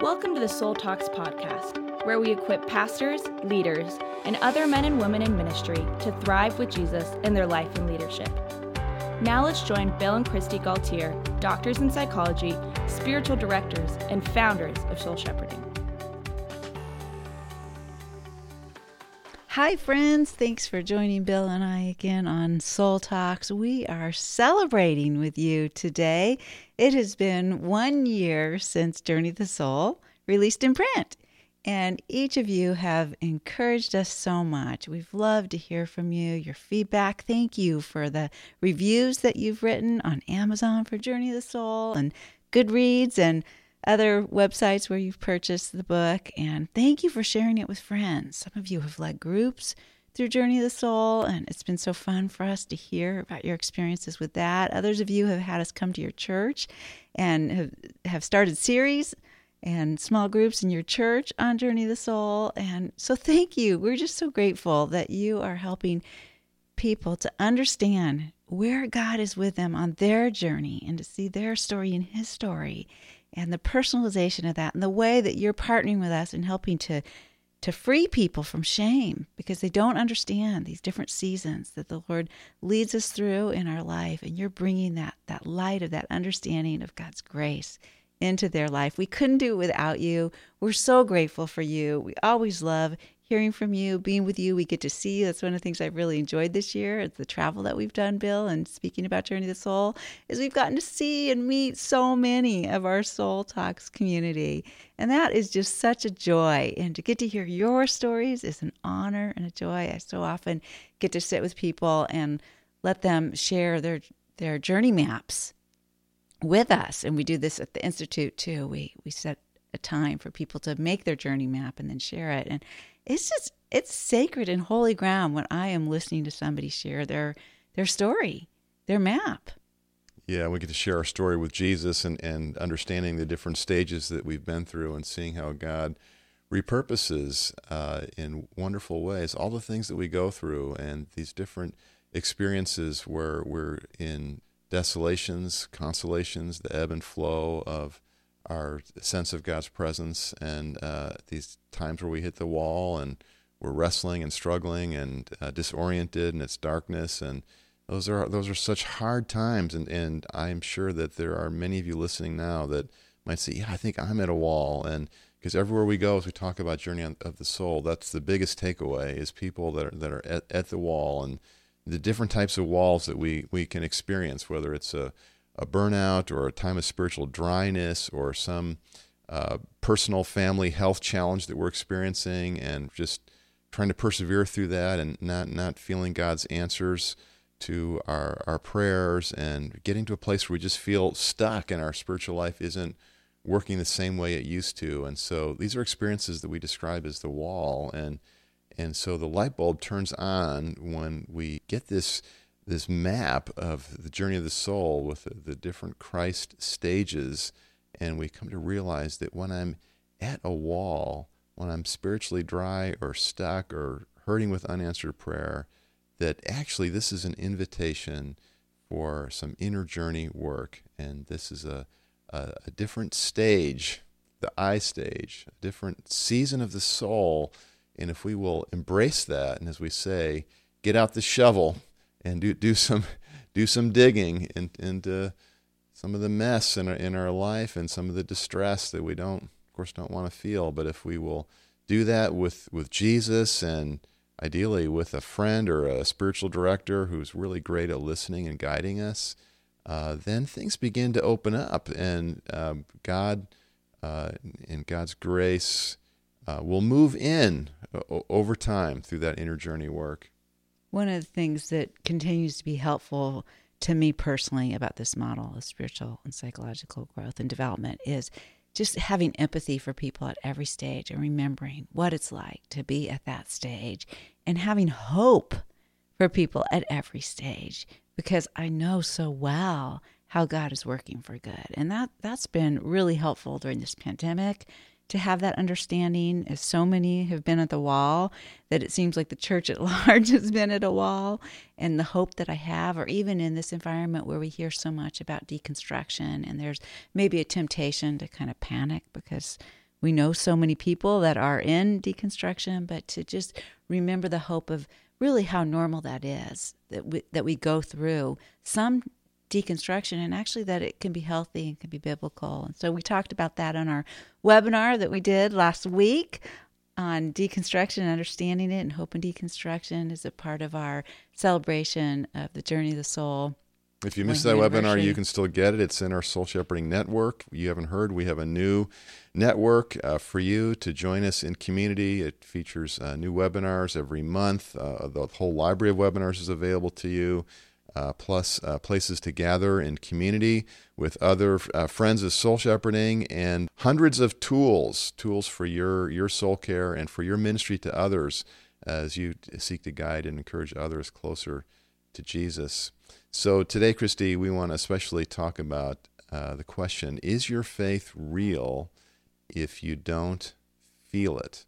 Welcome to the Soul Talks podcast, where we equip pastors, leaders, and other men and women in ministry to thrive with Jesus in their life and leadership. Now let's join Bill and Christy Gaultiere, doctors in psychology, spiritual directors, and founders of Soul Shepherding. Hi, friends. Thanks for joining Bill and I again on Soul Talks. We are celebrating with you today. It has been one year since Journey of the Soul released in print. And each of you have encouraged us so much. We've loved to hear from you, your feedback. Thank you for the reviews that you've written on Amazon for Journey of the Soul and Goodreads and other websites where you've purchased the book. And thank you for sharing it with friends. Some of you have led groups through Journey of the Soul, and it's been so fun for us to hear about your experiences with that. Others of you have had us come to your church and have, have started series and small groups in your church on Journey of the Soul. And so thank you. We're just so grateful that you are helping people to understand where God is with them on their journey and to see their story in His story and the personalization of that and the way that you're partnering with us and helping to to free people from shame because they don't understand these different seasons that the Lord leads us through in our life and you're bringing that that light of that understanding of God's grace into their life. We couldn't do it without you. We're so grateful for you. We always love hearing from you, being with you. We get to see you. That's one of the things I've really enjoyed this year. It's the travel that we've done, Bill, and speaking about Journey of the Soul, is we've gotten to see and meet so many of our Soul Talks community. And that is just such a joy. And to get to hear your stories is an honor and a joy. I so often get to sit with people and let them share their their journey maps with us. And we do this at the Institute too. We we set a time for people to make their journey map and then share it. And it's just it's sacred and holy ground when I am listening to somebody share their their story, their map. Yeah, we get to share our story with Jesus and, and understanding the different stages that we've been through and seeing how God repurposes uh, in wonderful ways all the things that we go through and these different experiences where we're in desolations, consolations, the ebb and flow of our sense of God's presence, and uh, these times where we hit the wall and we're wrestling and struggling and uh, disoriented, and it's darkness, and those are those are such hard times. And and I'm sure that there are many of you listening now that might say, "Yeah, I think I'm at a wall," and because everywhere we go, as we talk about journey of the soul, that's the biggest takeaway is people that are that are at, at the wall and the different types of walls that we we can experience, whether it's a a burnout or a time of spiritual dryness or some uh, personal family health challenge that we're experiencing and just trying to persevere through that and not not feeling God's answers to our our prayers and getting to a place where we just feel stuck and our spiritual life isn't working the same way it used to. And so these are experiences that we describe as the wall. And and so the light bulb turns on when we get this this map of the journey of the soul with the, the, different Christ stages. And we come to realize that when I'm at a wall, when I'm spiritually dry or stuck or hurting with unanswered prayer, that actually this is an invitation for some inner journey work. And this is a, a, a different stage, the I stage, a different season of the soul. And if we will embrace that, and as we say, get out the shovel and do do some do some digging into some of the mess in our, in our life and some of the distress that we don't, of course, don't want to feel. But if we will do that with with Jesus and ideally with a friend or a spiritual director who's really great at listening and guiding us, uh, then things begin to open up, and um, God, uh, in God's grace, uh, will move in over time through that inner journey work. One of the things that continues to be helpful to me personally about this model of spiritual and psychological growth and development is just having empathy for people at every stage and remembering what it's like to be at that stage and having hope for people at every stage because I know so well how God is working for good. And that that's been really helpful during this pandemic to have that understanding, as so many have been at the wall, that it seems like the church at large has been at a wall. And the hope that I have, or even in this environment where we hear so much about deconstruction, and there's maybe a temptation to kind of panic because we know so many people that are in deconstruction, but to just remember the hope of really how normal that is that we, that we go through some deconstruction and actually that it can be healthy and can be biblical. And so we talked about that on our webinar that we did last week on deconstruction and understanding it and hope and deconstruction is a part of our celebration of the journey of the soul. If you missed that webinar, you can still get it. It's in our Soul Shepherding Network. You haven't heard, we have a new network uh, for you to join us in community. It features uh, new webinars every month. Uh, the whole library of webinars is available to you uh, plus uh, places to gather in community with other uh, friends of soul shepherding and hundreds of tools, tools for your, your soul care and for your ministry to others as you seek to guide and encourage others closer to Jesus. So today, Christy, we want to especially talk about uh, the question Is your faith real if you don't feel it?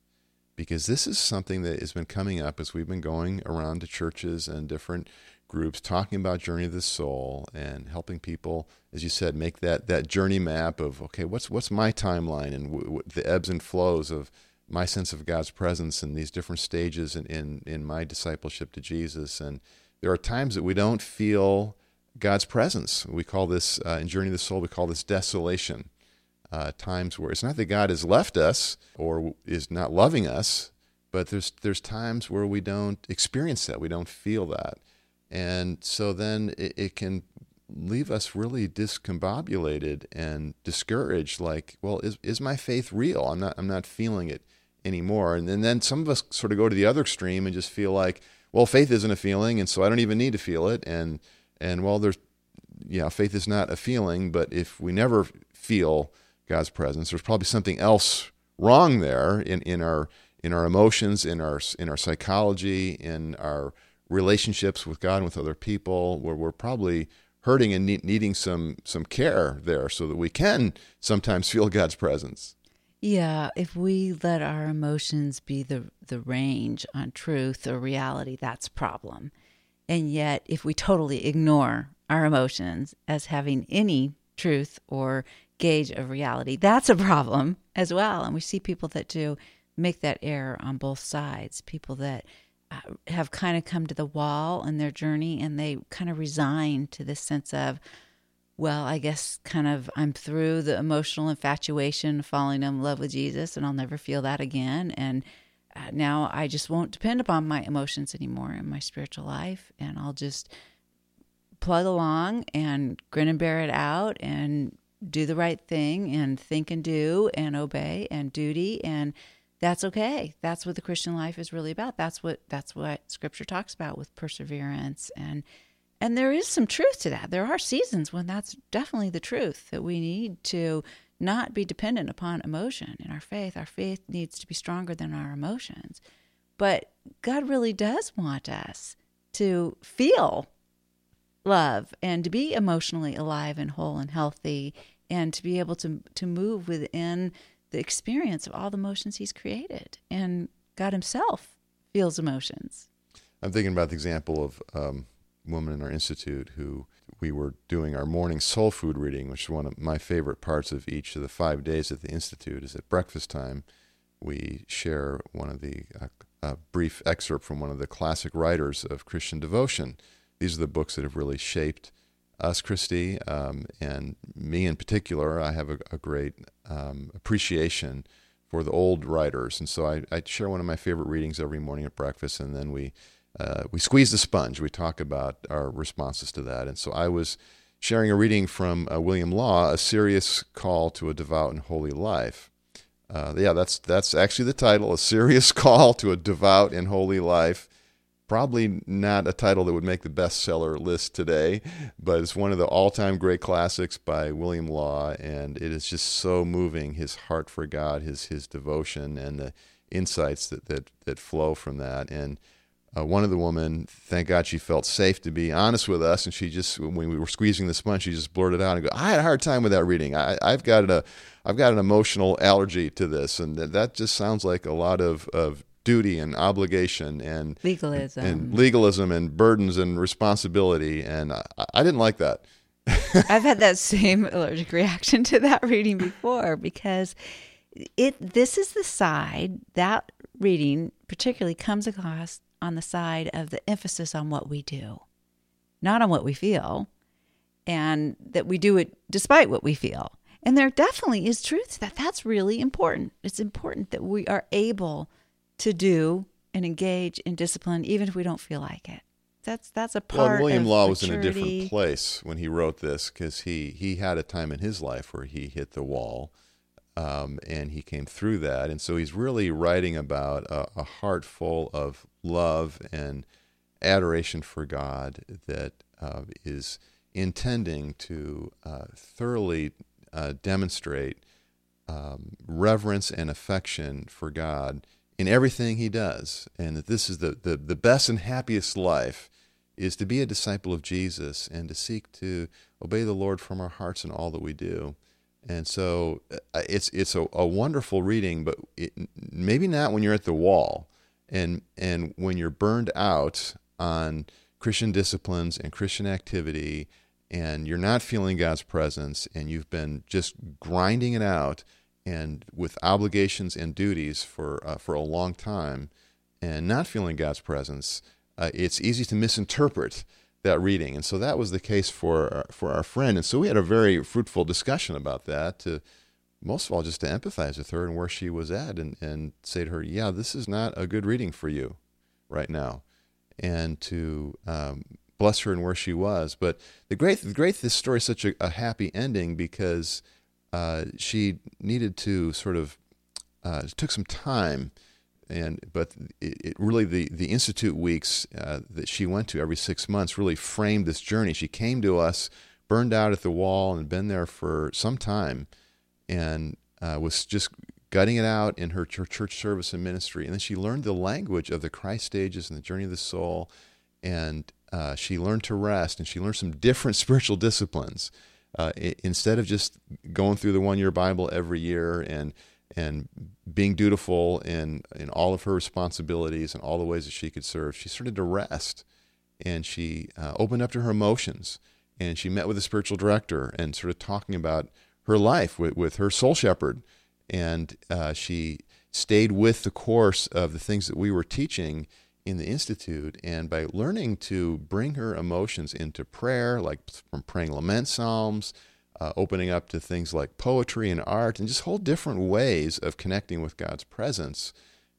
Because this is something that has been coming up as we've been going around to churches and different groups talking about journey of the soul and helping people as you said make that that journey map of okay what's what's my timeline and w- w- the ebbs and flows of my sense of God's presence in these different stages in, in in my discipleship to Jesus. And there are times that we don't feel God's presence. We call this uh, in journey of the soul we call this desolation uh, times where it's not that God has left us or is not loving us but there's there's times where we don't experience that. We don't feel that and so then it, it can leave us really discombobulated and discouraged like well is is my faith real? I'm not i'm not feeling it anymore. And, and then some of us sort of go to the other extreme and just feel like well faith isn't a feeling and so i don't even need to feel it. And and well there's yeah faith is not a feeling but if we never feel god's presence there's probably something else wrong there in in our in our emotions in our in our psychology in our relationships with God and with other people where we're probably hurting and need, needing some some care there so that we can sometimes feel God's presence. Yeah, if we let our emotions be the the range on truth or reality, that's a problem. And yet, if we totally ignore our emotions as having any truth or gauge of reality, that's a problem as well. And we see people that do make that error on both sides. People that have kind of come to the wall in their journey and they kind of resign to this sense of well i guess kind of i'm through the emotional infatuation falling in love with jesus and i'll never feel that again. And uh, now i just won't depend upon my emotions anymore in my spiritual life and i'll just plug along and grin and bear it out and do the right thing and think and do and obey and duty and that's okay. That's what the Christian life is really about. That's what that's what scripture talks about with perseverance and and there is some truth to that. There are seasons when that's definitely the truth that we need to not be dependent upon emotion in our faith. Our faith needs to be stronger than our emotions. But God really does want us to feel love and to be emotionally alive and whole and healthy and to be able to to move within the experience of all the emotions he's created. And God himself feels emotions. I'm thinking about the example of um, a woman in our institute who we were doing our morning soul food reading, which is one of my favorite parts of each of the five days at the institute. Is at breakfast time, we share one of the uh, a brief excerpt from one of the classic writers of Christian devotion. These are the books that have really shaped us, Christy, um, and me in particular, I have a, a great um, appreciation for the old writers, and so I, I, share one of my favorite readings every morning at breakfast, and then we uh, we squeeze the sponge. We talk about our responses to that, and so I was sharing a reading from uh, William Law, a serious call to a devout and holy life. Uh, yeah, that's that's actually the title, a serious call to a devout and holy life probably not a title that would make the bestseller list today, but it's one of the all-time great classics by William Law, and it is just so moving. His heart for God, his his devotion, and the insights that that that flow from that. And uh, one of the women, thank God, she felt safe to be honest with us, and she just when we were squeezing the sponge, she just blurted out and go, "I had a hard time with that reading. I, I've got a I've got an emotional allergy to this, and that, that just sounds like a lot of of duty and obligation and legalism and legalism and burdens and responsibility and I, I didn't like that. I've had that same allergic reaction to that reading before because it this is the side that reading particularly comes across on the side of the emphasis on what we do, not on what we feel, and that we do it despite what we feel. And there definitely is truth to that. That's really important. It's important that we are able to do and engage in discipline even if we don't feel like it. That's that's a part. Well, William Law maturity. was in a different place when he wrote this because he he had a time in his life where he hit the wall, um, and he came through that, and so he's really writing about a, a heart full of love and adoration for God that uh, is intending to uh, thoroughly uh, demonstrate um, reverence and affection for God in everything he does, and that this is the, the, the best and happiest life is to be a disciple of Jesus and to seek to obey the Lord from our hearts in all that we do. And so uh, it's it's a, a wonderful reading, but it, maybe not when you're at the wall, and and when you're burned out on Christian disciplines and Christian activity, and you're not feeling God's presence, and you've been just grinding it out, and with obligations and duties for uh, for a long time, and not feeling God's presence uh, it's easy to misinterpret that reading. And so that was the case for our, for our friend. And so we had a very fruitful discussion about that to most of all just to empathize with her and where she was at and, and say to her, yeah, this is not a good reading for you right now. And to um, bless her and where she was. But the great, the great, this story is such a, a happy ending because uh, she needed to sort of, uh, took some time and but it, it, really the the institute weeks uh, that she went to every six months really framed this journey. She came to us burned out at the wall and been there for some time, and uh, was just gutting it out in her church service and ministry. And then she learned the language of the Christ stages and the journey of the soul, and uh, she learned to rest and she learned some different spiritual disciplines. Uh, instead of just going through the one year Bible every year and and being dutiful in in all of her responsibilities and all the ways that she could serve, she started to rest, and she uh, opened up to her emotions, and she met with a spiritual director and sort of talking about her life with, with her soul shepherd, and uh, she stayed with the course of the things that we were teaching in the institute and by learning to bring her emotions into prayer like from praying lament psalms uh, opening up to things like poetry and art and just whole different ways of connecting with God's presence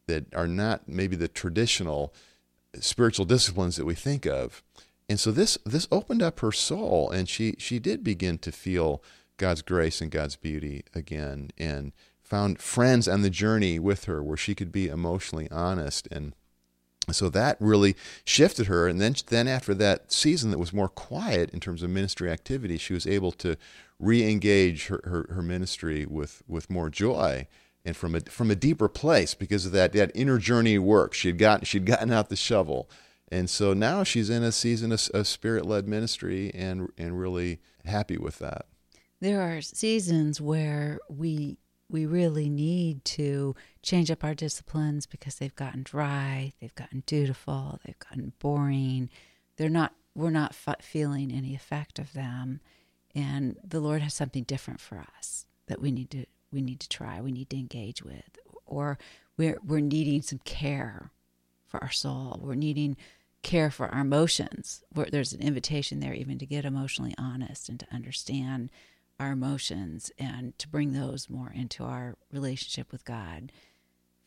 that are not maybe the traditional spiritual disciplines that we think of. And so this this opened up her soul and she she did begin to feel God's grace and God's beauty again and found friends on the journey with her where she could be emotionally honest and so that really shifted her. And then then after that season that was more quiet in terms of ministry activity she was able to re-engage her, her, her ministry with with more joy and from a from a deeper place because of that that inner journey work. She'd gotten she'd gotten out the shovel. And so now she's in a season of, of spirit-led ministry and and really happy with that. There are seasons where we we really need to change up our disciplines because they've gotten dry, they've gotten dutiful, they've gotten boring. They're not we're not f- feeling any effect of them, and the Lord has something different for us that we need to we need to try, we need to engage with, or we're we're needing some care for our soul. We're needing care for our emotions. There's an invitation there even to get emotionally honest and to understand our emotions and to bring those more into our relationship with God.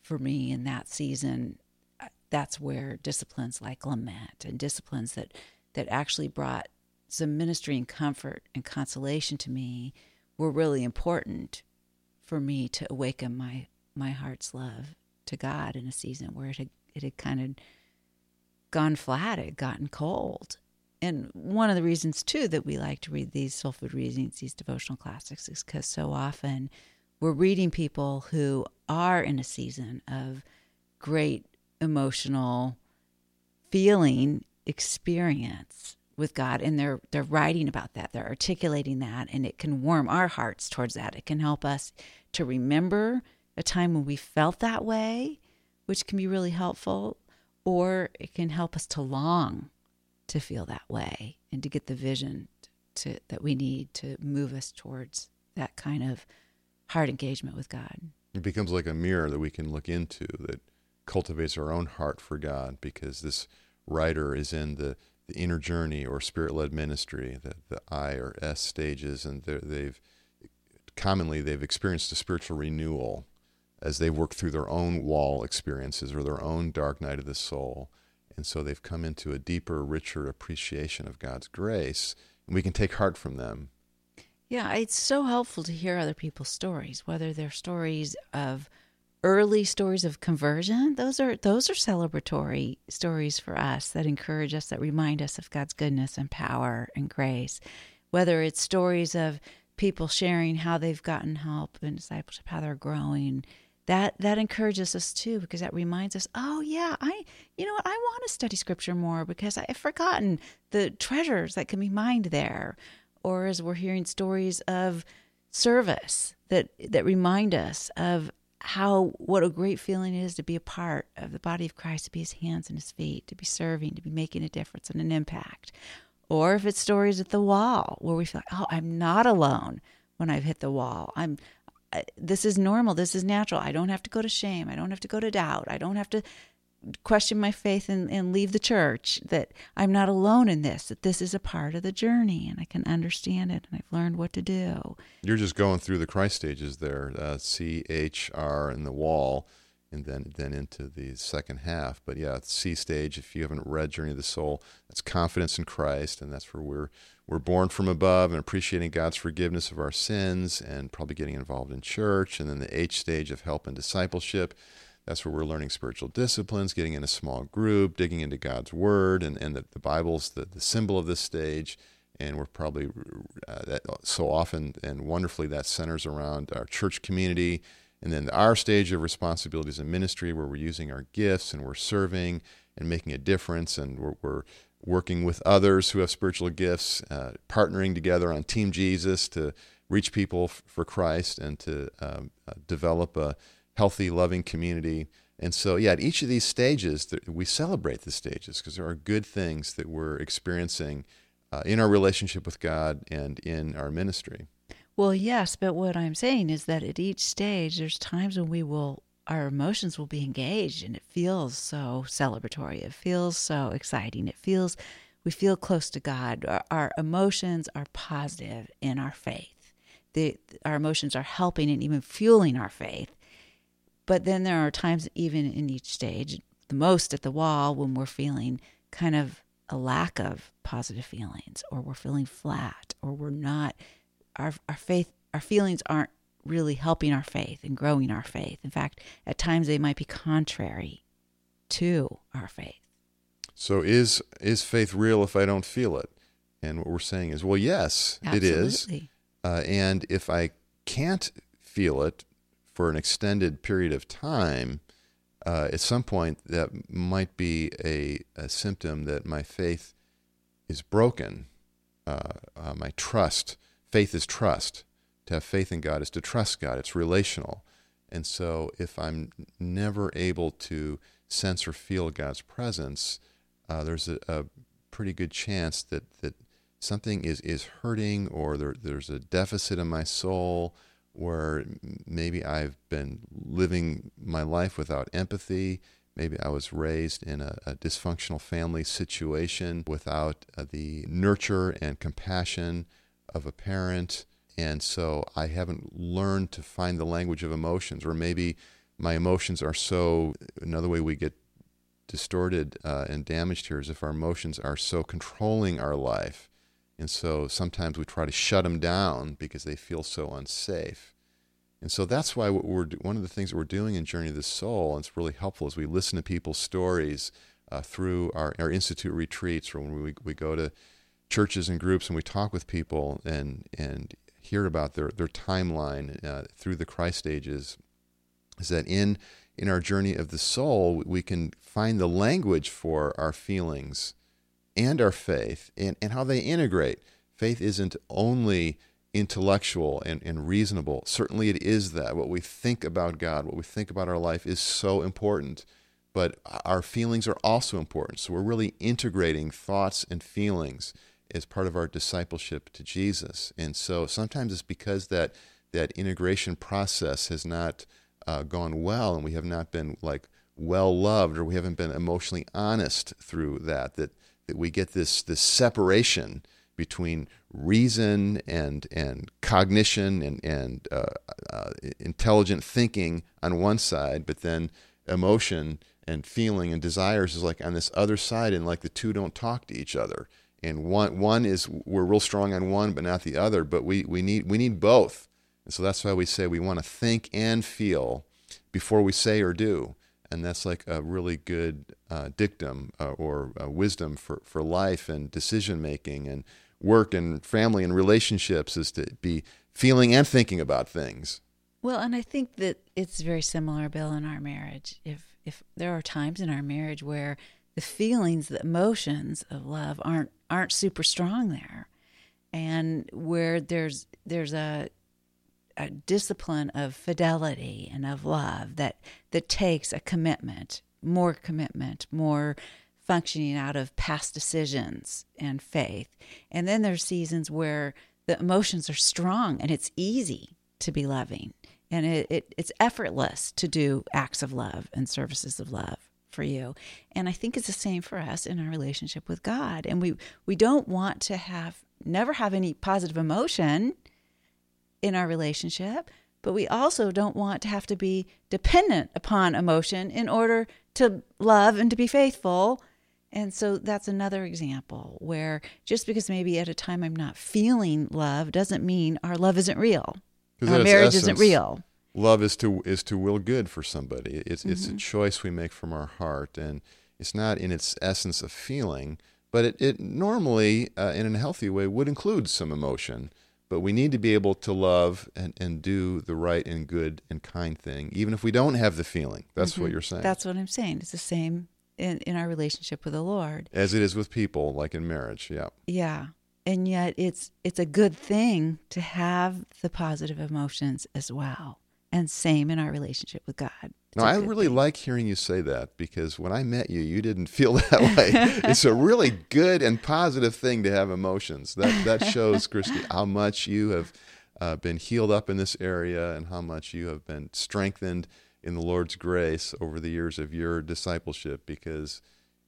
For me, in that season, uh, that's where disciplines like lament and disciplines that that actually brought some ministry and comfort and consolation to me were really important for me to awaken my my heart's love to God in a season where it had it had kind of gone flat, it had gotten cold and one of the reasons too that we like to read these soul food readings, these devotional classics, is because so often we're reading people who are in a season of great emotional feeling experience with God and they're they're writing about that they're articulating that and it can warm our hearts towards that. It can help us to remember a time when we felt that way which can be really helpful or it can help us to long to feel that way and to get the vision to, that we need to move us towards that kind of heart engagement with God. It becomes like a mirror that we can look into that cultivates our own heart for God because this writer is in the, the inner journey or spirit led ministry, the, the I or S stages, and they've commonly they've experienced a spiritual renewal as they work through their own wall experiences or their own dark night of the soul. And so they've come into a deeper, richer appreciation of God's grace, and we can take heart from them. Yeah, it's so helpful to hear other people's stories, whether they're stories of early stories of conversion. Those are those are celebratory stories for us that encourage us, that remind us of God's goodness and power and grace. Whether it's stories of people sharing how they've gotten help in discipleship, how they're growing, that that encourages us too because that reminds us oh yeah i you know what i want to study scripture more because i've forgotten the treasures that can be mined there or as we're hearing stories of service that that remind us of how what a great feeling it is to be a part of the body of Christ, to be his hands and his feet, to be serving, to be making a difference and an impact. Or if it's stories at the wall where we feel like, oh, I'm not alone when I've hit the wall. I'm this is normal. This is natural. I don't have to go to shame. I don't have to go to doubt. I don't have to question my faith and, and leave the church. That I'm not alone in this, that this is a part of the journey and I can understand it and I've learned what to do. You're just going through the Christ stages there uh, C, H, R, and the wall. And then, then into the second half. But yeah, C stage, if you haven't read Journey of the Soul, that's confidence in Christ. And that's where we're we're born from above and appreciating God's forgiveness of our sins and probably getting involved in church. And then the H stage of help and discipleship. That's where we're learning spiritual disciplines, getting in a small group, digging into God's Word, and, and the, the Bible's the, the symbol of this stage. And we're probably uh, that, so often and wonderfully that centers around our church community. And then our stage of responsibilities in ministry, where we're using our gifts and we're serving and making a difference, and we're, we're working with others who have spiritual gifts, uh, partnering together on Team Jesus to reach people f- for Christ and to um, uh, develop a healthy, loving community. And so, yeah, at each of these stages, th- we celebrate the stages because there are good things that we're experiencing uh, in our relationship with God and in our ministry. Well, yes, but what I'm saying is that at each stage, there's times when we will our emotions will be engaged and it feels so celebratory. It feels so exciting. It feels, we feel close to God. Our, our emotions are positive in our faith. The, our emotions are helping and even fueling our faith. But then there are times, even in each stage, the most at the wall, when we're feeling kind of a lack of positive feelings, or we're feeling flat, or we're not, our, our faith, our feelings aren't really helping our faith and growing our faith. In fact, at times they might be contrary to our faith. So is is faith real if I don't feel it? And what we're saying is, well, yes, Absolutely. it is. Uh, and if I can't feel it for an extended period of time, uh, at some point that might be a, a symptom that my faith is broken. Uh, uh my trust, faith is trust to have faith in God is to trust God. It's relational. And so if I'm never able to sense or feel God's presence, uh, there's a, a, pretty good chance that, that something is, is hurting or there, there's a deficit in my soul where maybe I've been living my life without empathy. Maybe I was raised in a, a dysfunctional family situation without uh, the nurture and compassion of a parent and so I haven't learned to find the language of emotions, or maybe my emotions are so. Another way we get distorted uh, and damaged here is if our emotions are so controlling our life, and so sometimes we try to shut them down because they feel so unsafe. And so that's why what we're one of the things that we're doing in Journey of the Soul, and it's really helpful, is we listen to people's stories uh, through our, our institute retreats, or when we we go to churches and groups and we talk with people and and hear about their, their timeline uh, through the Christ stages is that in in our journey of the soul we can find the language for our feelings and our faith and, and how they integrate. Faith isn't only intellectual and, and reasonable. Certainly it is that. What we think about God, what we think about our life is so important. But our feelings are also important. So we're really integrating thoughts and feelings as part of our discipleship to Jesus. And so sometimes it's because that that integration process has not uh, gone well and we have not been like well loved or we haven't been emotionally honest through that that that we get this this separation between reason and and cognition and and uh, uh, intelligent thinking on one side, but then emotion and feeling and desires is like on this other side, and like the two don't talk to each other. And one one is we're real strong on one, but not the other. But we we need we need both, and so that's why we say we want to think and feel before we say or do and that's like a really good uh, dictum uh, or uh, wisdom for, for life and decision making and work and family and relationships is to be feeling and thinking about things. Well, and I think that it's very similar, Bill, in our marriage. If if there are times in our marriage where the feelings, the emotions of love aren't aren't super strong there, and where there's there's a a discipline of fidelity and of love that that takes a commitment, more commitment, more functioning out of past decisions and faith. And then there's seasons where the emotions are strong and it's easy to be loving. And it, it, it's effortless to do acts of love and services of love for you. And I think it's the same for us in our relationship with God. And we we don't want to have never have any positive emotion in our relationship, but we also don't want to have to be dependent upon emotion in order to love and to be faithful and so that's another example where just because maybe at a time I'm not feeling love doesn't mean our love isn't real. Our marriage essence, isn't real. Love is to is to will good for somebody. It's mm-hmm. it's a mm-hmm. choice we make from our heart, and it's not in its essence a feeling, but it, it normally, uh, in a healthy way, would include some emotion. But we need to be able to love and, and do the right and good and kind thing, even if we don't have the feeling. That's mm-hmm. what you're saying. That's what I'm saying. It's the same in, in our relationship with the Lord. As it is with people, like in marriage, yeah. Yeah. And yet it's it's a good thing to have the positive emotions as well. And same in our relationship with God. It's now, I really thing. like hearing you say that because when I met you, you didn't feel that way. it's a really good and positive thing to have emotions. That that shows, Christy, how much you have uh, been healed up in this area and how much you have been strengthened in the Lord's grace over the years of your discipleship because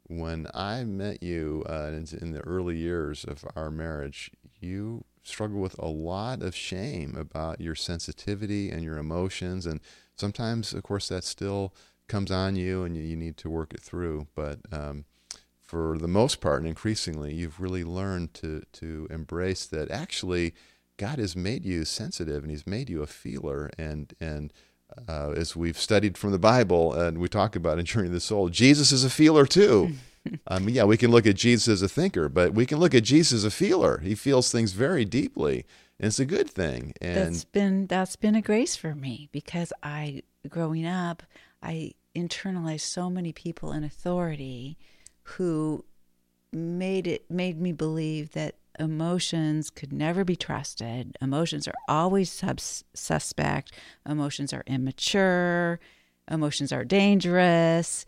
when I met you uh, in, in, the early years of our marriage, you struggled with a lot of shame about your sensitivity and your emotions. And sometimes, of course, that still comes on you and you, you need to work it through. But um, for the most part, and increasingly, you've really learned to, to embrace that actually God has made you sensitive and He's made you a feeler and, and uh, as we've studied from the Bible and we talk about in Journey of the Soul, Jesus is a feeler too. um, yeah, we can look at Jesus as a thinker, but we can look at Jesus as a feeler. He feels things very deeply, and it's a good thing. And that's been that's been a grace for me because I, growing up, I internalized so many people in authority who made it made me believe that emotions could never be trusted. Emotions are always sub- suspect. Emotions are immature. Emotions are dangerous.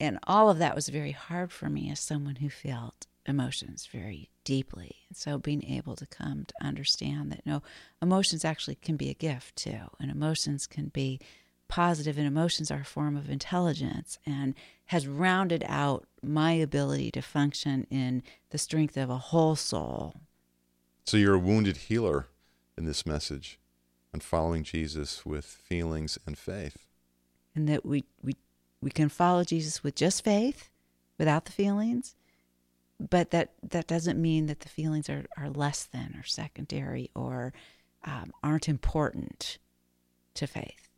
And all of that was very hard for me as someone who felt emotions very deeply. And so being able to come to understand that no, emotions actually can be a gift too. And emotions can be positive and emotions are a form of intelligence and has rounded out my ability to function in the strength of a whole soul. So you're a wounded healer in this message and following Jesus with feelings and faith. And that we, we, we can follow Jesus with just faith without the feelings, but that, that doesn't mean that the feelings are, are less than or secondary or um, aren't important to faith.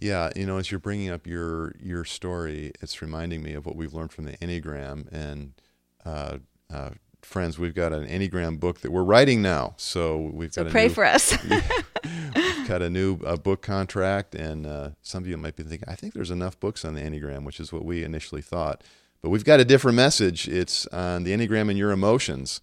Yeah, you know, as you're bringing up your your story, it's reminding me of what we've learned from the Enneagram. And uh, uh, friends, we've got an Enneagram book that we're writing now, so we've so got. pray new, for us. got a new uh, book contract, and uh, some of you might be thinking, I think there's enough books on the Enneagram, which is what we initially thought. But we've got a different message. It's on the Enneagram and your emotions,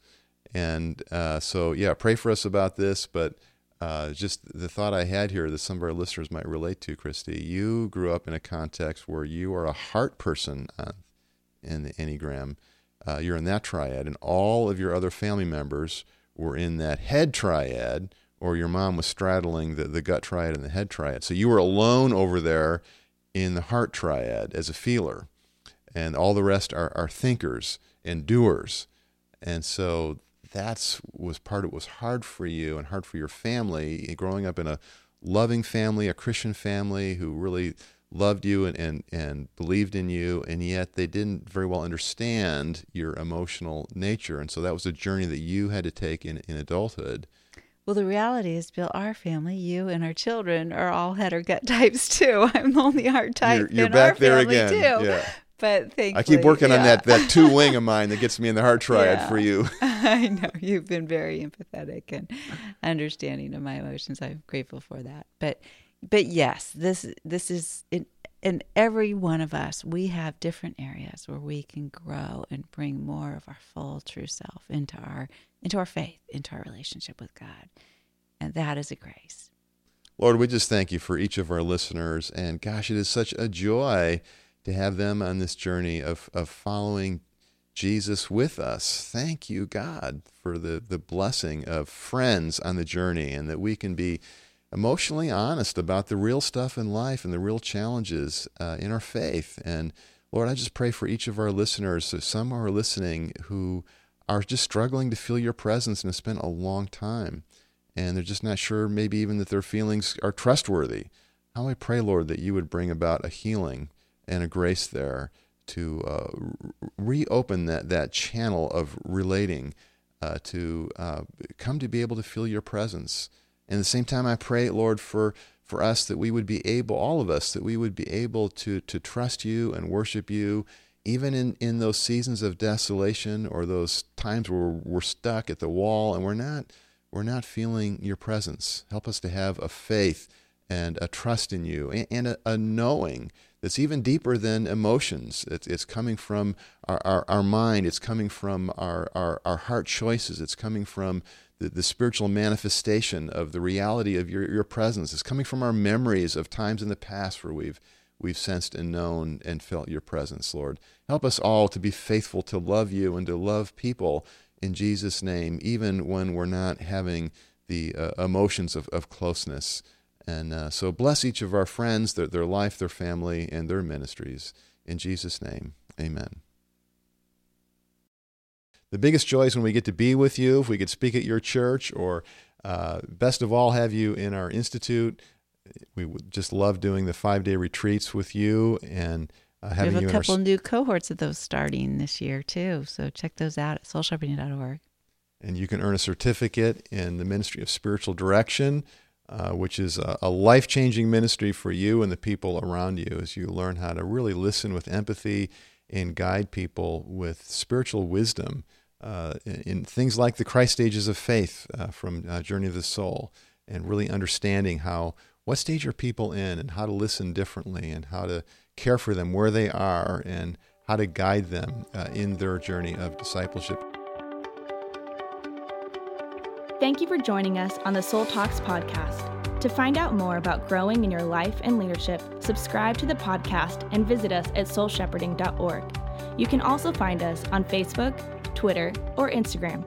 and uh, so yeah, pray for us about this, but uh, just the thought I had here that some of our listeners might relate to, Christy. You grew up in a context where you are a heart person in the Enneagram. Uh, you're in that triad, and all of your other family members were in that head triad or your mom was straddling the, the gut triad and the head triad. So you were alone over there in the heart triad as a feeler, and all the rest are, are thinkers and doers. And so that's was part of it was hard for you and hard for your family eh, growing up in a loving family, a Christian family who really loved you and, and, and believed in you, and yet they didn't very well understand your emotional nature. And so that was a journey that you had to take in, in adulthood. Well, the reality is, Bill, our family, you and our children, are all head or gut types too. I'm the only heart type you're, you're in back our there family again. too. Yeah. But thankfully, I keep working yeah. on that that two wing of mine that gets me in the heart triad Yeah. for you. I know you've been very empathetic and understanding of my emotions. I'm grateful for that. But but yes, this this is in in every one of us, we have different areas where we can grow and bring more of our full true self into our into our faith, into our relationship with God. And that is a grace. Lord, we just thank you for each of our listeners. And gosh, it is such a joy to have them on this journey of, of following Jesus with us. Thank you, God, for the, the blessing of friends on the journey and that we can be emotionally honest about the real stuff in life and the real challenges uh, in our faith. And Lord, I just pray for each of our listeners. So some are listening who are just struggling to feel your presence and have spent a long time and they're just not sure, maybe even that their feelings are trustworthy. How I pray, Lord, that you would bring about a healing and a grace there to uh, reopen that, that channel of relating, uh, to uh, come to be able to feel your presence. And at the same time, I pray, Lord, for, for us that we would be able, all of us, that we would be able to, to trust you and worship you, even in, in those seasons of desolation or those times where we're, stuck at the wall and we're not we're not feeling your presence. Help us to have a faith and a trust in you and, and a, a, knowing that's even deeper than emotions. It's, it's coming from our, our, our, mind, it's coming from our, our, our heart choices, it's coming from the, the spiritual manifestation of the reality of your, your presence, is coming from our memories of times in the past where we've we've sensed and known and felt your presence, Lord. Help us all to be faithful to love you and to love people in Jesus' name, even when we're not having the uh, emotions of, of closeness. And uh, so bless each of our friends, their, their life, their family, and their ministries. In Jesus' name, amen. The biggest joy is when we get to be with you, if we could speak at your church, or uh, best of all, have you in our institute. We would just love doing the five day retreats with you and uh, having you. we have a couple our, new cohorts of those starting this year too. So check those out at soulshepherding.org. and you can earn a certificate in the ministry of spiritual direction, uh, which is a, a life changing ministry for you and the people around you as you learn how to really listen with empathy and guide people with spiritual wisdom uh, in, in things like the Christ stages of faith uh, from uh, Journey of the Soul, and really understanding how what stage are people in and how to listen differently and how to care for them where they are and how to guide them uh, in their journey of discipleship. Thank you for joining us on the Soul Talks podcast. To find out more about growing in your life and leadership, subscribe to the podcast and visit us at soulshepherding.org. You can also find us on Facebook, Twitter, or Instagram